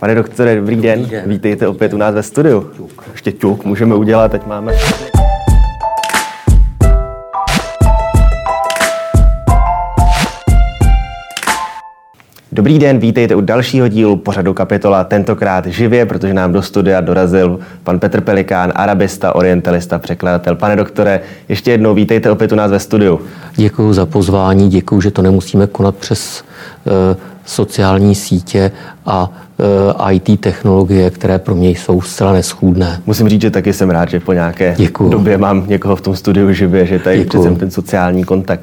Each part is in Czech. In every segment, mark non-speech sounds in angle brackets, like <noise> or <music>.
Pane doktore, dobrý den. dobrý den. Vítejte opět u nás ve studiu. Ještě ťuk můžeme udělat, teď máme. Dobrý den, vítejte u dalšího dílu pořadu Kapitola, tentokrát živě, protože nám do studia dorazil pan Petr Pelikán, arabista, orientalista, překladatel. Pane doktore, ještě jednou vítejte opět u nás ve studiu. Děkuji za pozvání, děkuji, že to nemusíme konat přes uh, sociální sítě a IT technologie, které pro mě jsou zcela neschůdné. Musím říct, že taky jsem rád, že po nějaké Děkuju. době mám někoho v tom studiu živě, že tady přece ten sociální kontakt.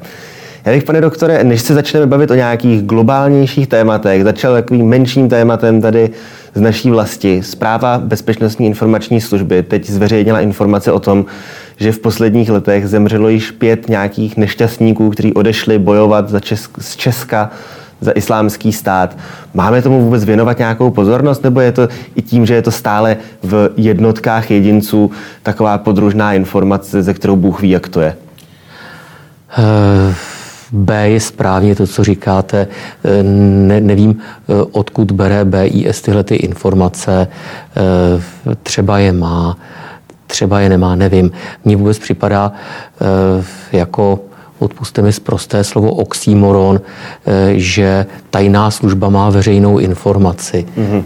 Já bych, pane doktore, než se začneme bavit o nějakých globálnějších tématech, začal takovým menším tématem tady z naší vlasti. Zpráva Bezpečnostní informační služby teď zveřejnila informace o tom, že v posledních letech zemřelo již pět nějakých nešťastníků, kteří odešli bojovat za Česk- z Česka za islámský stát. Máme tomu vůbec věnovat nějakou pozornost, nebo je to i tím, že je to stále v jednotkách jedinců taková podružná informace, ze kterou Bůh ví, jak to je? Uh... B je správně to, co říkáte. Eh, ne, nevím, eh, odkud bere BIS tyhle ty informace. Eh, třeba je má, třeba je nemá, nevím. Mně vůbec připadá jako odpuste mi zprosté slovo oxymoron, že tajná služba má veřejnou informaci. Mm-hmm.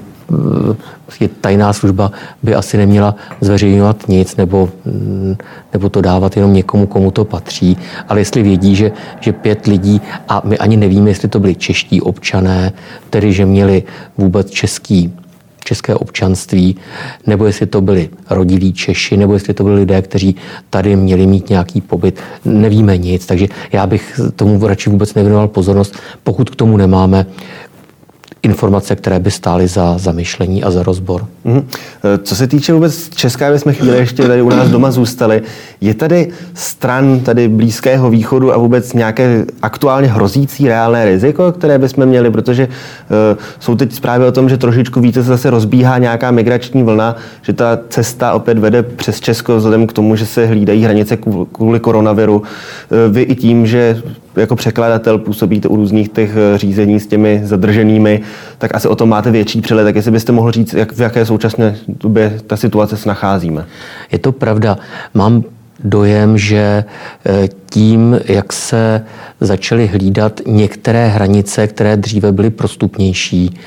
Tajná služba by asi neměla zveřejňovat nic nebo, mm, nebo to dávat jenom někomu, komu to patří. Ale jestli vědí, že, že pět lidí, a my ani nevíme, jestli to byli čeští občané, tedy že měli vůbec český české občanství, nebo jestli to byli rodilí Češi, nebo jestli to byli lidé, kteří tady měli mít nějaký pobyt. Nevíme nic, takže já bych tomu radši vůbec nevěnoval pozornost, pokud k tomu nemáme informace, které by stály za zamyšlení a za rozbor. Mm-hmm. Co se týče vůbec České, aby jsme chvíli ještě tady u nás doma zůstali, je tady stran tady Blízkého východu a vůbec nějaké aktuálně hrozící reálné riziko, které bychom měli, protože uh, jsou teď zprávy o tom, že trošičku více se zase rozbíhá nějaká migrační vlna, že ta cesta opět vede přes Česko vzhledem k tomu, že se hlídají hranice kvůli koronaviru. Uh, vy i tím, že jako překladatel působíte u různých těch eh, řízení s těmi zadrženými, tak asi o tom máte větší přehled. Tak jestli byste mohl říct, jak, v jaké současné době ta situace se nacházíme. Je to pravda. Mám dojem, že eh, tím, jak se začaly hlídat některé hranice, které dříve byly prostupnější,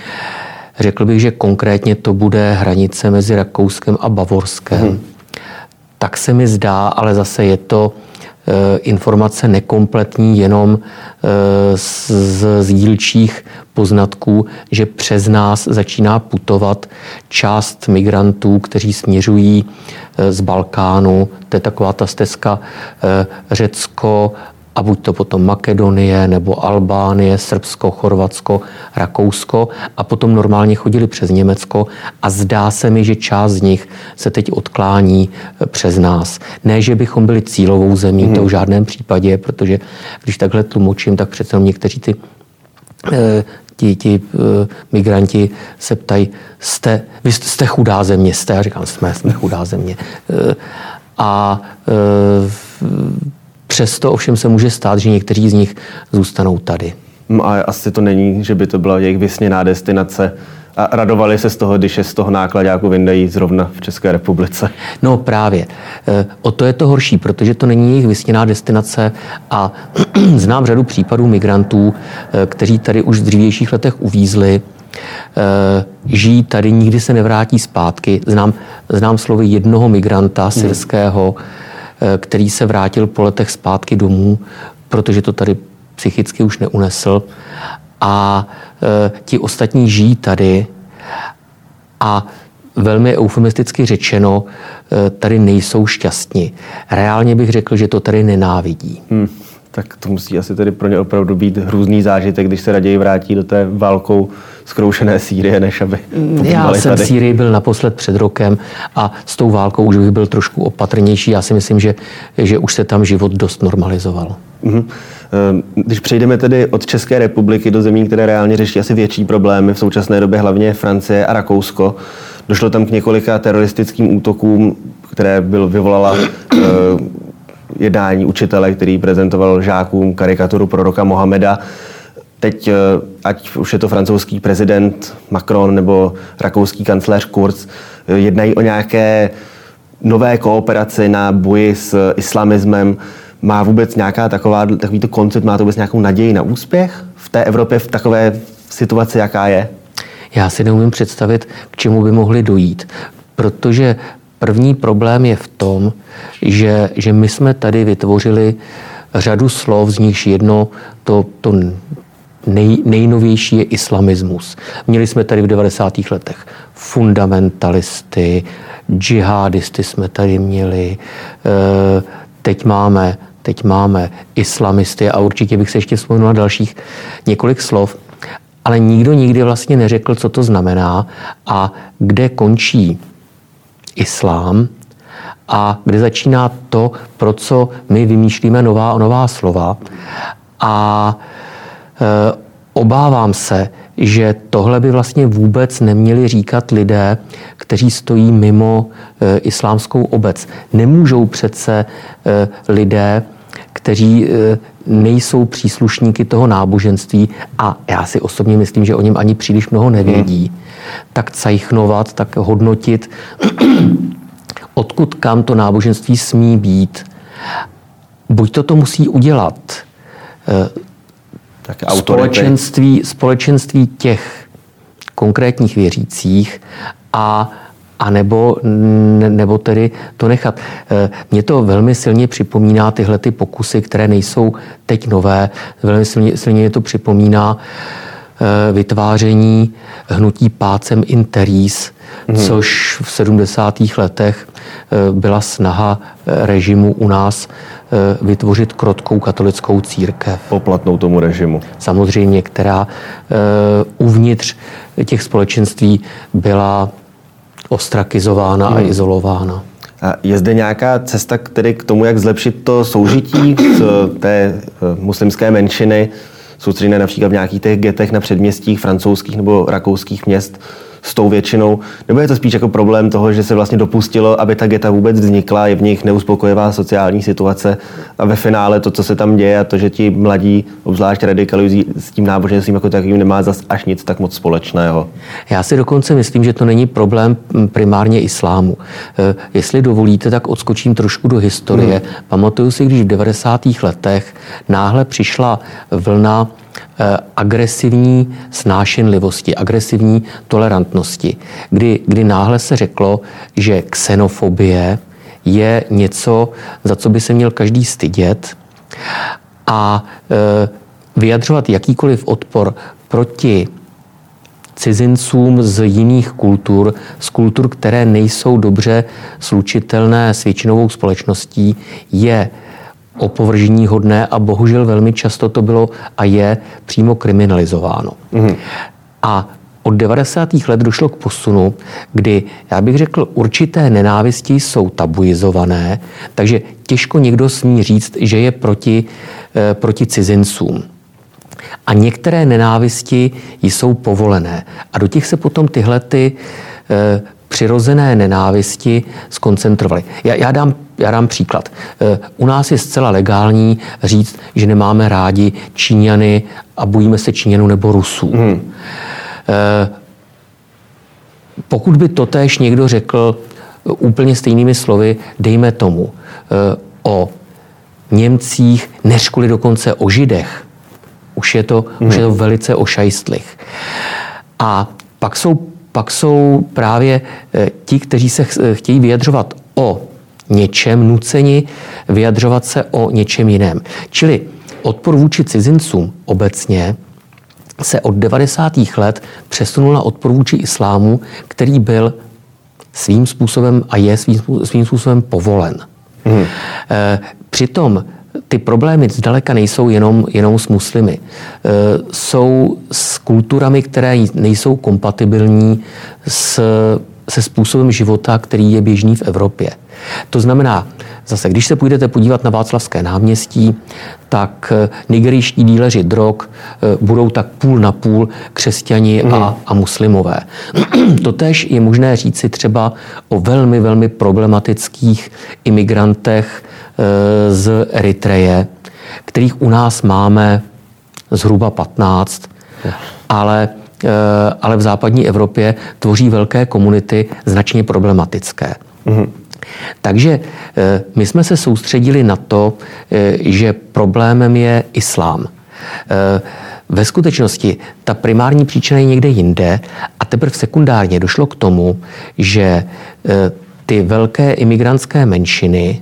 řekl bych, že konkrétně to bude hranice mezi Rakouskem a Bavorskem. Hmm. Tak se mi zdá, ale zase je to informace nekompletní jenom eh, z, z dílčích poznatků, že přes nás začíná putovat část migrantů, kteří směřují eh, z Balkánu. To je taková ta stezka Řecko, a buď to potom Makedonie nebo Albánie, Srbsko, Chorvatsko, Rakousko a potom normálně chodili přes Německo a zdá se mi, že část z nich se teď odklání eh, přes nás. Ne, že bychom byli cílovou zemí, hmm. to v žádném případě, protože když takhle tlumočím, tak přece někteří ty eh, ti, ti uh, migranti se ptají, jste, vy jste chudá země, jste, já říkám, jsme, jsme chudá země. Uh, a uh, Přesto ovšem se může stát, že někteří z nich zůstanou tady. No a asi to není, že by to byla jejich vysněná destinace a radovali se z toho, když je z toho nákladáku vyndají zrovna v České republice. No právě. E, o to je to horší, protože to není jejich vysněná destinace a <clears throat> znám řadu případů migrantů, e, kteří tady už v dřívějších letech uvízli, e, žijí tady, nikdy se nevrátí zpátky. Znám, znám slovy jednoho migranta syrského, hmm který se vrátil po letech zpátky domů, protože to tady psychicky už neunesl. A eh, ti ostatní žijí tady a velmi eufemisticky řečeno, eh, tady nejsou šťastní. Reálně bych řekl, že to tady nenávidí. Hmm. Tak to musí asi tedy pro ně opravdu být hrůzný zážitek, když se raději vrátí do té válkou zkroušené Sýrie, než aby Já jsem tady. v Sýrii byl naposled před rokem a s tou válkou už bych byl trošku opatrnější. Já si myslím, že, že už se tam život dost normalizoval. Mm-hmm. Když přejdeme tedy od České republiky do zemí, které reálně řeší asi větší problémy, v současné době hlavně Francie a Rakousko, došlo tam k několika teroristickým útokům, které byl, vyvolala uh, jednání učitele, který prezentoval žákům karikaturu proroka Mohameda. teď, eh, ať už je to francouzský prezident Macron nebo rakouský kancléř Kurz, eh, jednají o nějaké nové kooperaci na boji s islamismem. Má vůbec nějaká taková, takovýto koncept, má to vůbec nějakou naději na úspěch v té Evropě v takové situaci, jaká je? Já si neumím představit, k čemu by mohli dojít, protože první problém je v tom, že, že my jsme tady vytvořili řadu slov, z nichž jedno to, to nej, nejnovější je islamismus. Měli jsme tady v 90. letech fundamentalisty, džihadisty jsme tady měli, eh, teď máme, teď máme islamisty a určitě bych se ještě vzpomněl na dalších několik slov, ale nikdo nikdy vlastně neřekl, co to znamená a kde končí islám a kde začíná to, pro co my vymýšlíme nová nová slova. A e, obávám se, že tohle by vlastně vůbec neměli říkat lidé, kteří stojí mimo e, islámskou obec. Nemůžou přece e, lidé, kteří e, nejsou příslušníky toho náboženství a já si osobně myslím, že o něm ani příliš mnoho nevědí, hmm. tak cajchnovat, tak hodnotit, <clears throat> odkud kam to náboženství smí být. Buď to to musí udělat e, tak společenství, společenství těch konkrétních věřících a a nebo, nebo tedy to nechat. Eh, Mně to velmi silně připomíná tyhle ty pokusy, které nejsou teď nové. Velmi silně, silně to připomíná eh, vytváření hnutí pácem interis, hmm. což v 70. letech eh, byla snaha režimu u nás vytvořit krotkou katolickou církev. Poplatnou tomu režimu. Samozřejmě, která uvnitř těch společenství byla ostrakizována hmm. a izolována. A je zde nějaká cesta tedy k tomu, jak zlepšit to soužití z té eh, muslimské menšiny, soustředěné například v nějakých těch getech na předměstích francouzských nebo rakouských měst, s tou většinou? Nebo je to spíš jako problém toho, že se vlastně dopustilo, aby ta geta vůbec vznikla, je v nich neuspokojivá sociální situace a ve finále to, co se tam děje a to, že ti mladí, obzvlášť radikalizují s tím náboženstvím jako takovým, nemá zas až nic tak moc společného. Já si dokonce myslím, že to není problém primárně islámu. E, jestli dovolíte, tak odskočím trošku do historie. Hmm. Pamatuju si, když v 90. letech náhle přišla vlna Eh, agresivní snášenlivosti, agresivní tolerantnosti, kdy, kdy náhle se řeklo, že xenofobie je něco, za co by se měl každý stydět a e, vyjadřovat jakýkoliv odpor proti cizincům z jiných kultur, z kultur, které nejsou dobře slučitelné s většinovou společností, je opovržení hodné a bohužel velmi často to bylo a je přímo kriminalizováno. Mm. A od 90. let došlo k posunu, kdy, já bych řekl, určité nenávisti jsou tabuizované, takže těžko někdo smí říct, že je proti, e, proti cizincům. A některé nenávisti jsou povolené. A do těch se potom tyhle ty e, přirozené nenávisti skoncentrovaly. Já, já, dám, já dám příklad. Eh, u nás je zcela legální říct, že nemáme rádi Číňany a bojíme se Číňanů nebo Rusů. Hmm. Pokud by totéž někdo řekl úplně stejnými slovy, dejme tomu, o Němcích, než kvůli dokonce o Židech, už je to, hmm. už je to velice ošajstlých. A pak jsou pak jsou právě eh, ti, kteří se chtějí vyjadřovat o něčem nuceni vyjadřovat se o něčem jiném. Čili odpor vůči cizincům obecně se od 90. let přesunul na odpor vůči islámu, který byl svým způsobem a je svým, svým způsobem povolen. Hmm. Přitom ty problémy zdaleka nejsou jenom, jenom s muslimy. E, jsou s kulturami, které nejsou kompatibilní s, se způsobem života, který je běžný v Evropě. To znamená, zase, když se půjdete podívat na Václavské náměstí, tak e, nigerijští díleři drog e, budou tak půl na půl křesťani a, mhm. a muslimové. <clears throat> Totež je možné říci třeba o velmi, velmi problematických imigrantech, z Eritreje, kterých u nás máme zhruba 15, ale, eh, ale v západní Evropě tvoří velké komunity značně problematické. Mm-hmm. Takže eh, my jsme se soustředili na to, eh, že problémem je islám. Ve skutečnosti ta primární příčina je někde jinde a teprve sekundárně došlo k tomu, že ty velké imigrantské menšiny,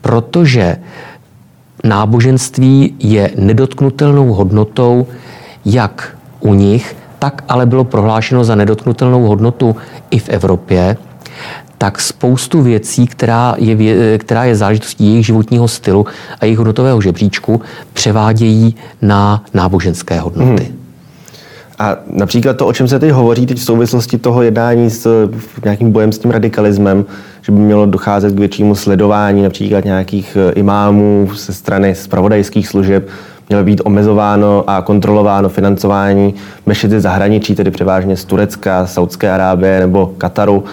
protože náboženství je nedotknutelnou hodnotou jak u nich, tak ale bylo prohlášeno za nedotknutelnou hodnotu i v Evropě, tak spoustu věcí, která je, která je záležitostí jejich životního stylu a jejich hodnotového žebříčku, převádějí na náboženské hodnoty. Hmm. A například to, o čem se teď hovoří teď v souvislosti toho jednání s nějakým bojem s tím radikalismem, že by mělo docházet k většímu sledování například nějakých eh, imámů ze strany spravodajských služeb, mělo být omezováno a kontrolováno financování mešity zahraničí, tedy převážně z Turecka, Saudské Arábie nebo Kataru.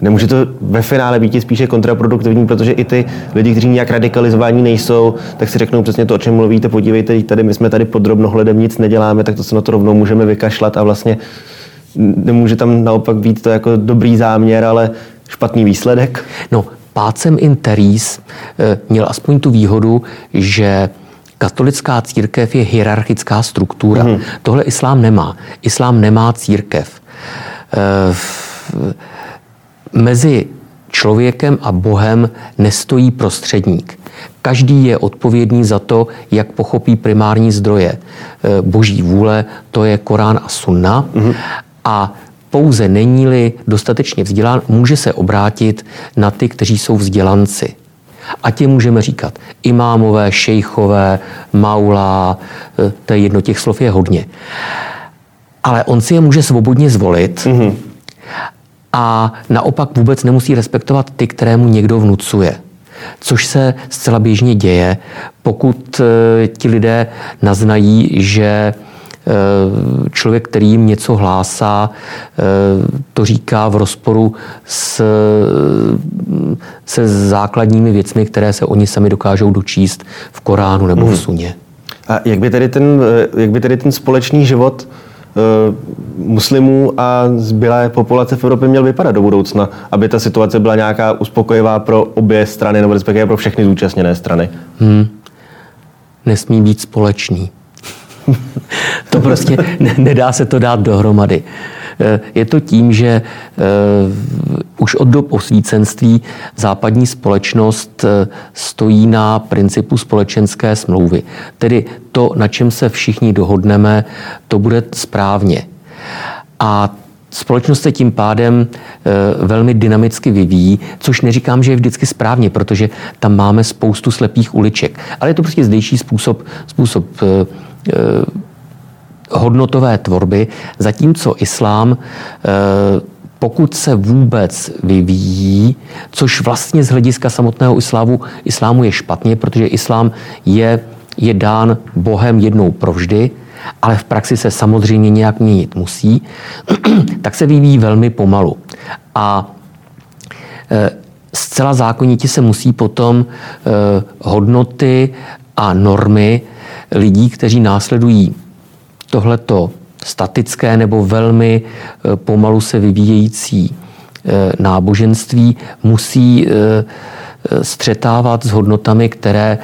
Nemůže to ve finále být spíše kontraproduktivní, protože i ty lidi, kteří nějak radikalizovaní nejsou, tak si řeknou přesně to, o čem mluvíte. Podívejte, tady my jsme tady podrobno hledem nic neděláme, tak to se na to rovnou můžeme vykašlat a vlastně nemůže tam naopak být to jako dobrý záměr, ale špatný výsledek? No, pácem in teris eh, měl aspoň tu výhodu, že katolická církev je hierarchická struktura. Mm-hmm. Tohle islám nemá. Islám nemá církev. E, mezi člověkem a Bohem nestojí prostředník. Každý je odpovědný za to, jak pochopí primární zdroje. E, boží vůle, to je Korán a Sunna. Mm-hmm. A pouze není-li dostatečně vzdělán, může se obrátit na ty, kteří jsou vzdělanci. A tě můžeme říkat imámové, šejchové, maula, e, to je jedno, těch slov je hodně. Ale on si je může svobodně zvolit mm-hmm. A naopak vůbec nemusí respektovat ty, kterému někdo vnucuje. Což se zcela běžně děje, pokud e, ti lidé naznají, že Eh, člověk, který jim něco hlásá, eh, to říká v rozporu s, se základními věcmi, které se oni sami dokážou dočíst v Koránu nebo v mhm. Suně. A jak by tedy ten, eh, jak by tedy ten společný život muslimů a zbylé populace v Evropě měl vypadat do budoucna, aby ta situace byla nějaká uspokojivá pro obě strany, nebo respektive pro všechny zúčastněné strany? Hmm. Nesmí být společný <laughs> to prostě nedá se to dát dohromady. Eh, je to tím, že eh, už od dob osvícenství západní společnost eh, stojí na principu společenské smlouvy. Tedy to, na čem se všichni dohodneme, to bude správně. A Společnost se tím pádem velmi dynamicky vyvíjí, což neříkám, že je vždycky správně, protože tam máme spoustu slepých uliček. Ale je to prostě zdejší způsob, způsob Eh, hodnotové tvorby, zatímco islám eh, pokud se vůbec vyvíjí, což vlastně z hlediska samotného islámu, islámu je špatně, protože islám je, je dán Bohem jednou provždy, ale v praxi se samozřejmě nějak měnit musí, <clears throat> tak se vyvíjí velmi pomalu. A e, zcela zákonitě se musí potom e, hodnoty a normy lidí, kteří následují tohleto statické nebo velmi eh, pomalu se vyvíjející eh, náboženství, musí eh, střetávat s hodnotami, které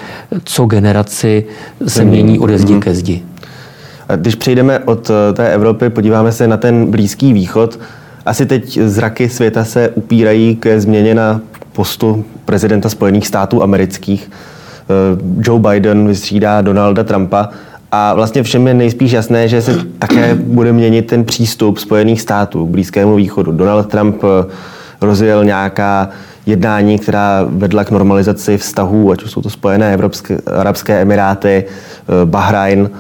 co generaci se mění ode zdi ke zdi. Když přejdeme od té Evropy, podíváme se na ten Blízký východ. Asi teď zraky světa se upírají ke změně na postu prezidenta Spojených států amerických. Joe Biden vystřídá Donalda Trumpa a vlastně všem je nejspíš jasné, že se také bude měnit ten přístup Spojených států k Blízkému východu. Donald Trump eh, rozjel nějaká jednání, která vedla k normalizaci vztahů, ať už jsou to Spojené Evropské, Arabské Emiráty, eh, Bahrajn,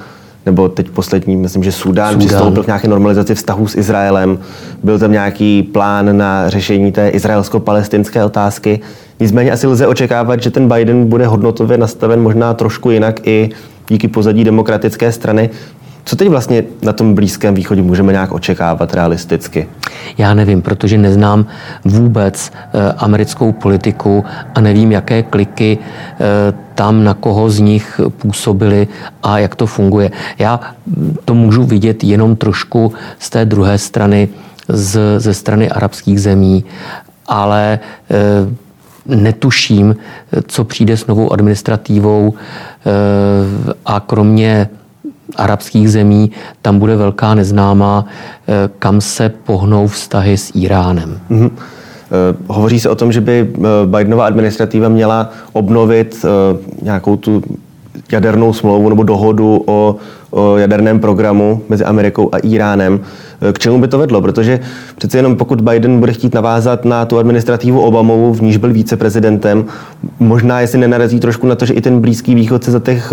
nebo teď poslední, myslím, že Sudán, Sudán. přistoupil k nějaké normalizaci vztahů s Izraelem. Byl tam nějaký plán na řešení té izraelsko-palestinské otázky. Nicméně asi lze očekávat, že ten Biden bude hodnotově nastaven možná trošku jinak i díky pozadí demokratické strany. Co teď vlastně na tom Blízkém východě můžeme nějak očekávat realisticky? Já nevím, protože neznám vůbec e, americkou politiku a nevím, jaké kliky e, tam na koho z nich působili a jak to funguje. Já to můžu vidět jenom trošku z té druhé strany, z, ze strany arabských zemí, ale e, netuším, co přijde s novou administrativou e, a kromě arabských zemí, tam bude velká neznámá, eh, kam se pohnou vztahy s Iránem. Mm-hmm. Hovoří se o tom, že by eh, Bidenova administrativa měla obnovit nějakou tu jadernou smlouvu nebo dohodu o, o jaderném programu mezi Amerikou a Iránem. K čemu by to vedlo? Protože přece jenom pokud Biden bude chtít navázat na tu administrativu Obamovu, v níž byl víceprezidentem, možná jestli nenarazí trošku na to, že i ten Blízký východ se za těch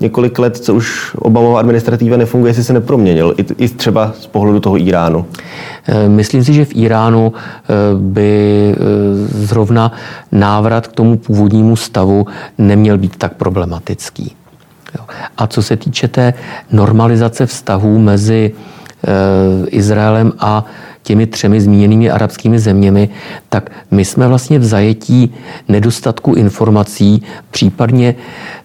několik let, co už Obamova administrativa nefunguje, jestli se neproměnil, i, třeba z pohledu toho Iránu? Eh, myslím si, že v Iránu by zrovna návrat k tomu původnímu stavu neměl být tak problematický. A co se týče té normalizace vztahů mezi Izraelem a těmi třemi zmíněnými arabskými zeměmi, tak my jsme vlastně v zajetí nedostatku informací, případně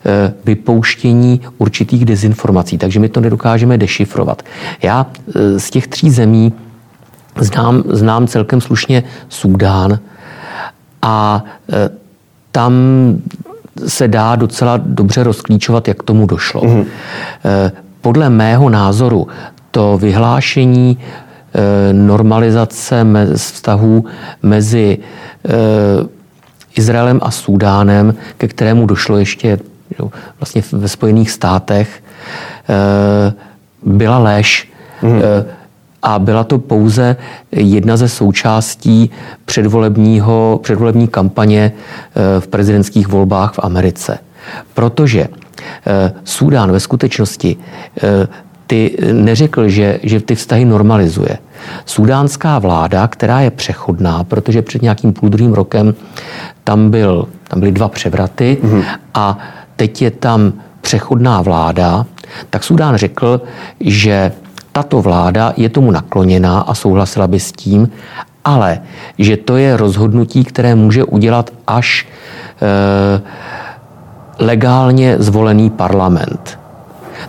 eh, vypouštění určitých dezinformací, takže my to nedokážeme dešifrovat. Já eh, z těch tří zemí znám, znám celkem slušně Súdán a eh, tam se dá docela dobře rozklíčovat, jak tomu došlo. Mm-hmm. Podle mého názoru to vyhlášení Eh, normalizace vztahů mezi eh, Izraelem a Súdánem, ke kterému došlo ještě vlastně ve Spojených státech, byla lež. Mm. A byla to pouze jedna ze součástí předvolebního, předvolební kampaně v prezidentských volbách v Americe. Protože Súdán ve skutečnosti ty neřekl, že, že ty vztahy normalizuje. Sudánská vláda, která je přechodná, protože před nějakým půl druhým rokem tam, byl, tam byly dva převraty mm-hmm. a teď je tam přechodná vláda, tak Sudán řekl, že tato vláda je tomu nakloněná a souhlasila by s tím, ale že to je rozhodnutí, které může udělat až e, legálně zvolený parlament.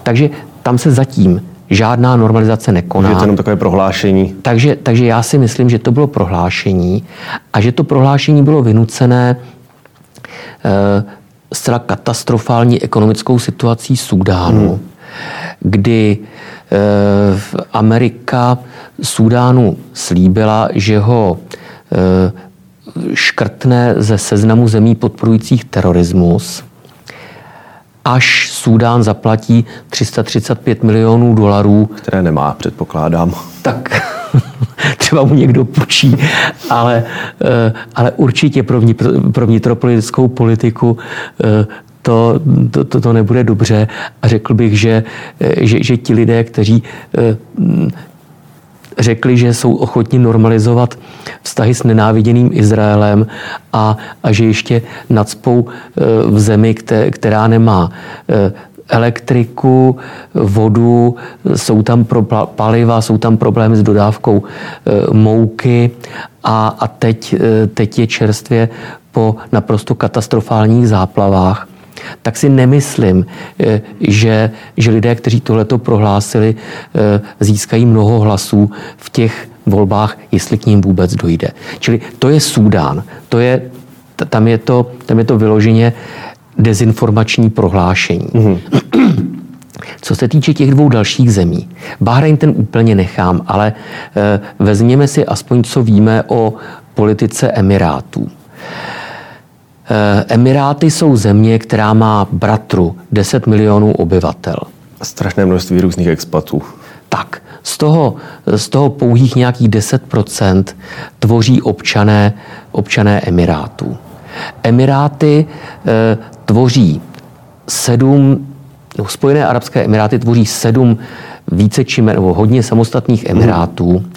Takže tam se zatím žádná normalizace nekoná. Je to jenom takové prohlášení. Takže, takže já si myslím, že to bylo prohlášení a že to prohlášení bylo vynucené e, zcela katastrofální ekonomickou situací Súdánu, hmm. kdy e, Amerika Súdánu slíbila, že ho e, škrtne ze seznamu zemí podporujících terorismus až Súdán zaplatí 335 milionů dolarů. Které nemá, předpokládám. Tak <laughs> třeba mu někdo počí, ale, eh, ale určitě pro, vnitro, pro vnitropolitickou politiku eh, to, to, to, to nebude dobře. A řekl bych, že, eh, že, že ti lidé, kteří řekli, že jsou ochotni normalizovat vztahy s nenáviděným Izraelem a, a že ještě nadspou e, v zemi, která nemá e, elektriku, vodu, jsou tam pro paliva, jsou tam problémy s dodávkou mouky a, a teď, teď je čerstvě po naprosto katastrofálních záplavách tak si nemyslím, eh, že, že lidé, kteří tohleto prohlásili, eh, získají mnoho hlasů v těch volbách, jestli k ním vůbec dojde. Čili to je Súdán. To je, tam, je to, tam je to vyloženě dezinformační prohlášení. Mm-hmm. <clears throat> Co se týče těch dvou dalších zemí, Bahrajn ten úplně nechám, ale e, vezměme si aspoň, co víme o politice Emirátů. Eh, Emiráty jsou země, která má bratru 10 milionů obyvatel. Strašné množství různých expatů. Tak, z toho, z toho pouhých nějakých 10% tvoří občané, občané Emirátů. Emiráty e, tvoří sedm, no, Spojené arabské emiráty tvoří sedm více či nebo hodně samostatných emirátů. Mm.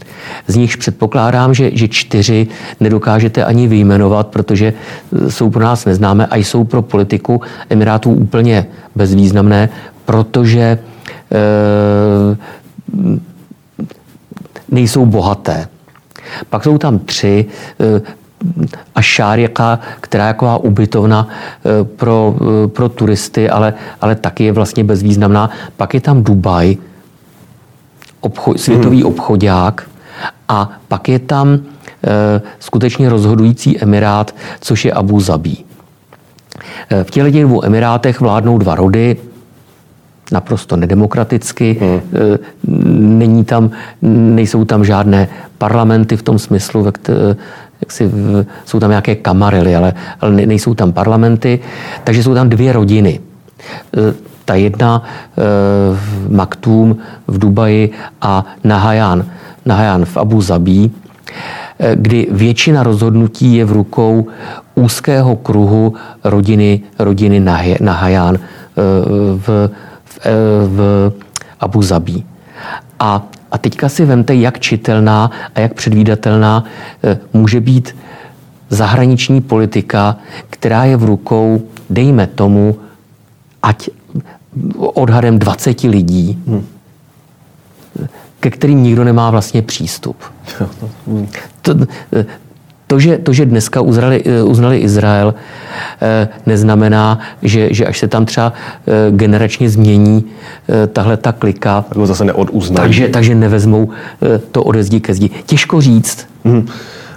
Z nichž předpokládám, že, že čtyři nedokážete ani vyjmenovat, protože e, jsou pro nás neznámé a jsou pro politiku Emirátů úplně bezvýznamné, protože e, nejsou bohaté. Pak jsou tam tři, e, a šárika, která je taková ubytovna pro, pro turisty, ale, ale taky je vlastně bezvýznamná. Pak je tam Dubaj, obchod, světový hmm. obchodák a pak je tam e, skutečně rozhodující emirát, což je Abu Zabí. E, v těchto dvou emirátech vládnou dva rody, naprosto nedemokraticky. Hmm. E, není tam, nejsou tam žádné parlamenty v tom smyslu, ve jak si, jsou tam nějaké kamarily, ale, ale nejsou tam parlamenty. Takže jsou tam dvě rodiny. E, ta jedna v Maktum v Dubaji a Nahajan, Nahajan v Abu Zabí, kdy většina rozhodnutí je v rukou úzkého kruhu rodiny, rodiny Nahajan v Eh, v Abu Zabí. A, a teďka si vemte, jak čitelná a jak předvídatelná eh, může být zahraniční politika, která je v rukou, dejme tomu, ať odhadem 20 lidí, hmm. Ke kterým nikdo nemá vlastně přístup. To, eh, to, že, to, že dneska uznali, eh, uznali Izrael, eh, neznamená, že, že až se tam třeba eh, generačně změní tahle ta klika, tak zase neoduznají. Takže, takže nevezmou to ode zdi ke zdi. Těžko říct. Hmm.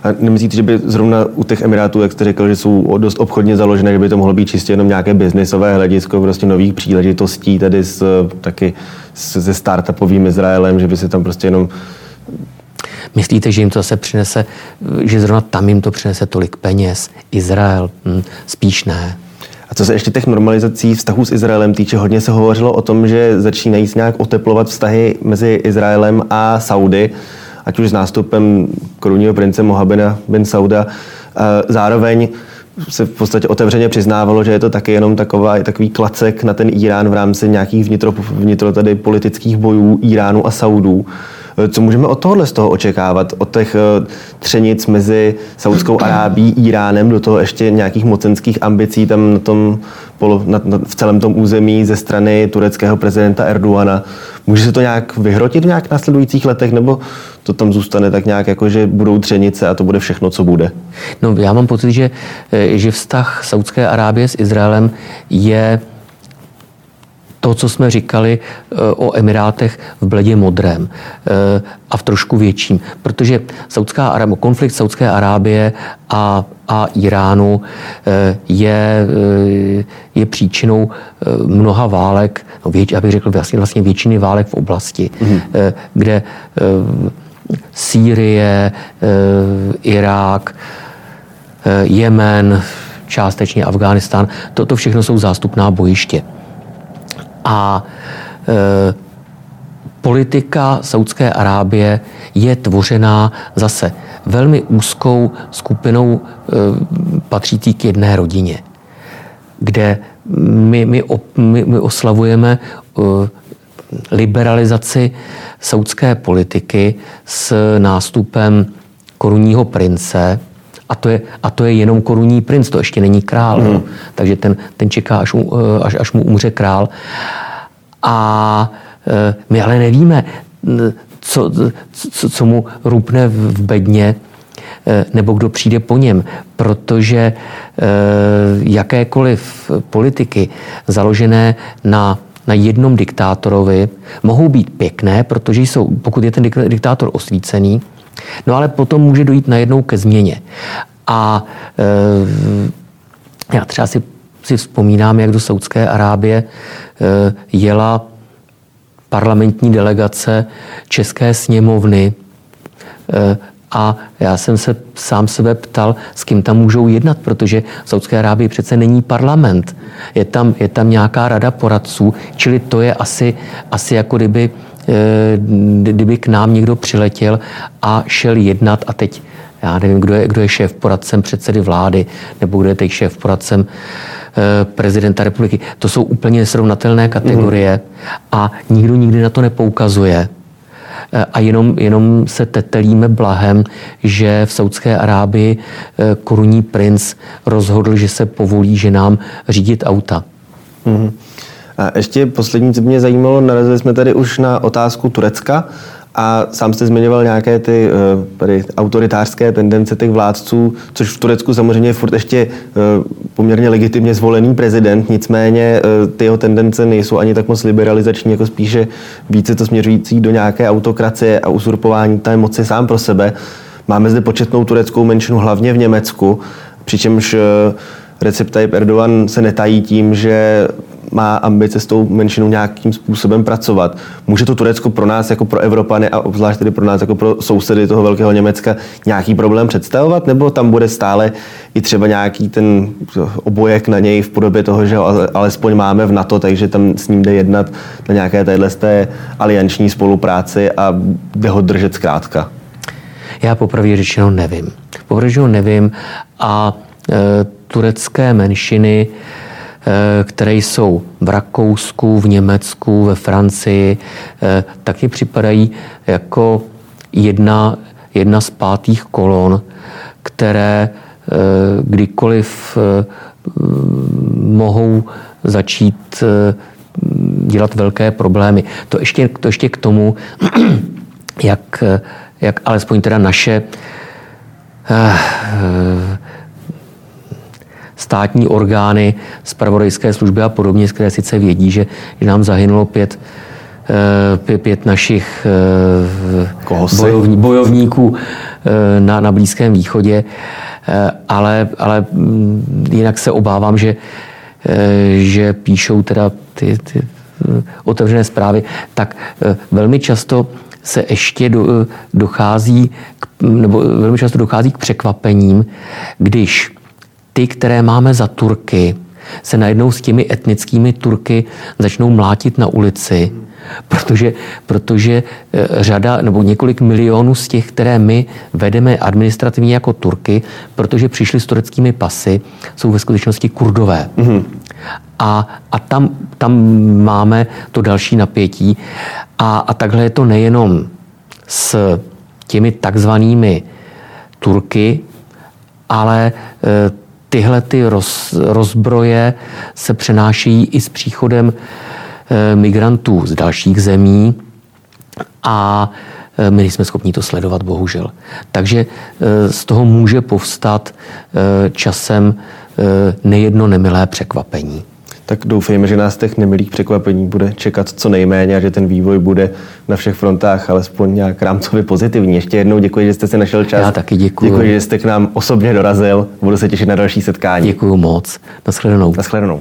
A nemyslíte, že by zrovna u těch Emirátů, jak jste řekl, že jsou dost obchodně založené, že by to mohlo být čistě jenom nějaké biznisové hledisko, prostě nových příležitostí, tady s, taky se startupovým Izraelem, že by se tam prostě jenom Myslíte, že jim to zase přinese, že zrovna tam jim to přinese tolik peněz? Izrael? Hm, spíš ne. A co se ještě těch normalizací vztahů s Izraelem týče, hodně se hovořilo o tom, že začínají se nějak oteplovat vztahy mezi Izraelem a Saudy, ať už s nástupem korunního prince Mohabena bin Sauda. Zároveň se v podstatě otevřeně přiznávalo, že je to taky jenom taková, takový klacek na ten Irán v rámci nějakých vnitro, vnitro tady politických bojů Iránu a Saudů. Co můžeme od tohohle z toho očekávat? Od těch eh, třenic mezi Saudskou Arábí, Iránem, do toho ještě nějakých mocenských ambicí tam na tom, na, na, v celém tom území ze strany tureckého prezidenta Erdoana. Může se to nějak vyhrotit v nějak následujících letech, nebo to tam zůstane tak nějak jako, že budou třenice a to bude všechno, co bude? No, já mám pocit, že, eh, že vztah Saudské Arábie s Izraelem je to, co jsme říkali eh, o Emirátech v bledě modrém eh, a v trošku větším. Protože Saudská Arábie, konflikt Saudské Arábie a, a Iránu eh, je, je příčinou mnoha válek, no věč, abych řekl vlastně, vlastně většiny válek v oblasti, mm-hmm. kde Sýrie, Irák, Jemen, částečně Afghánistán, to, to všechno jsou zástupná bojiště. A e, politika Saudské Arábie je tvořená zase velmi úzkou skupinou e, patřící k jedné rodině, kde my, my, my, my oslavujeme e, liberalizaci saudské politiky s nástupem korunního prince, a to, je, a to je jenom korunní princ, to ještě není král. Mm. No. Takže ten, ten čeká, až, mu, eh, až, až mu umře král. A e, my ale nevíme, co, co, co mu rupne v bedně, e, nebo kdo přijde po něm, protože jakékoliv politiky založené na na jednom diktátorovi mohou být pěkné, protože jsou, pokud je ten diktátor osvícený, No ale potom může dojít najednou ke změně. A e, já třeba si, si vzpomínám, jak do Saudské Arábie e, jela parlamentní delegace České sněmovny e, a já jsem se sám sebe ptal, s kým tam můžou jednat, protože v Saudské Arábii přece není parlament. Je tam, je tam nějaká rada poradců, čili to je asi, asi jako kdyby kdyby k nám někdo přiletěl a šel jednat a teď já nevím, kdo je, kdo je šéf poradcem předsedy vlády, nebo kdo je teď šéf poradcem eh, prezidenta republiky. To jsou úplně nesrovnatelné kategorie a nikdo nikdy na to nepoukazuje. Eh, a jenom, jenom se tetelíme blahem, že v Saudské Arábii korunní princ rozhodl, že se povolí ženám řídit auta. Mm-hmm. A ještě poslední, co mě zajímalo, narazili jsme tady už na otázku Turecka A sám jste zmiňoval nějaké ty eh, tady, autoritářské tendence těch vládců, což v Turecku samozřejmě je furt ještě eh, poměrně legitimně zvolený prezident, nicméně eh, ty jeho tendence nejsou ani tak moc liberalizační, jako spíše více to směřující do nějaké autokracie a usurpování té moci sám pro sebe. Máme zde početnou tureckou menšinu hlavně v Německu, přičemž Recep Tayyip Erdogan se netají tím, že má ambice s tou menšinou nějakým způsobem pracovat. Může to Turecko pro nás jako pro Evropany a obzvlášť tedy pro nás jako pro sousedy toho velkého Německa nějaký problém představovat, nebo tam bude stále i třeba nějaký ten obojek na něj v podobě toho, že ho alespoň máme v NATO, takže tam s ním jde jednat na nějaké téhle té alianční spolupráci a jde ho držet zkrátka? Já poprvé řečeno nevím. Poprvé řečeno nevím a e, turecké menšiny které jsou v Rakousku, v Německu, ve Francii, eh, taky připadají jako jedna, jedna z pátých kolon, které eh, kdykoliv mohou začít dělat velké problémy. To ještě, to ještě k tomu, <clears throat> jak, jak alespoň teda naše státní orgány, zpravodajské služby a podobně, z které sice vědí, že, že nám zahynulo pět, eh, pět, našich eh, bojovní, bojovníků eh, na, na Blízkém východě, ale, ale mm, jinak se obávám, že, že píšou teda ty, ty otevřené zprávy, tak velmi často se ještě dochází, k, nebo velmi často dochází k překvapením, když ty, které máme za Turky, se najednou s těmi etnickými Turky začnou mlátit na ulici, protože, protože eh, řada nebo několik milionů z těch, které my vedeme administrativně jako Turky, protože přišli s tureckými pasy, jsou ve skutečnosti kurdové. Mm-hmm. A, a tam, tam máme to další napětí. A, a takhle je to nejenom s těmi takzvanými Turky, ale e, tyhle ty roz, rozbroje se přenášejí i s příchodem eh, migrantů z dalších zemí a eh, my nejsme schopni to sledovat, bohužel. Takže eh, z toho může povstat časem nejedno nemilé překvapení tak doufejme, že nás těch nemilých překvapení bude čekat co nejméně a že ten vývoj bude na všech frontách alespoň nějak rámcově pozitivní. Ještě jednou děkuji, že jste si našel čas. Já taky děkuji. Děkuji, že jste k nám osobně dorazil. Budu se těšit na další setkání. Děkuji moc. Naschledanou. Naschledanou.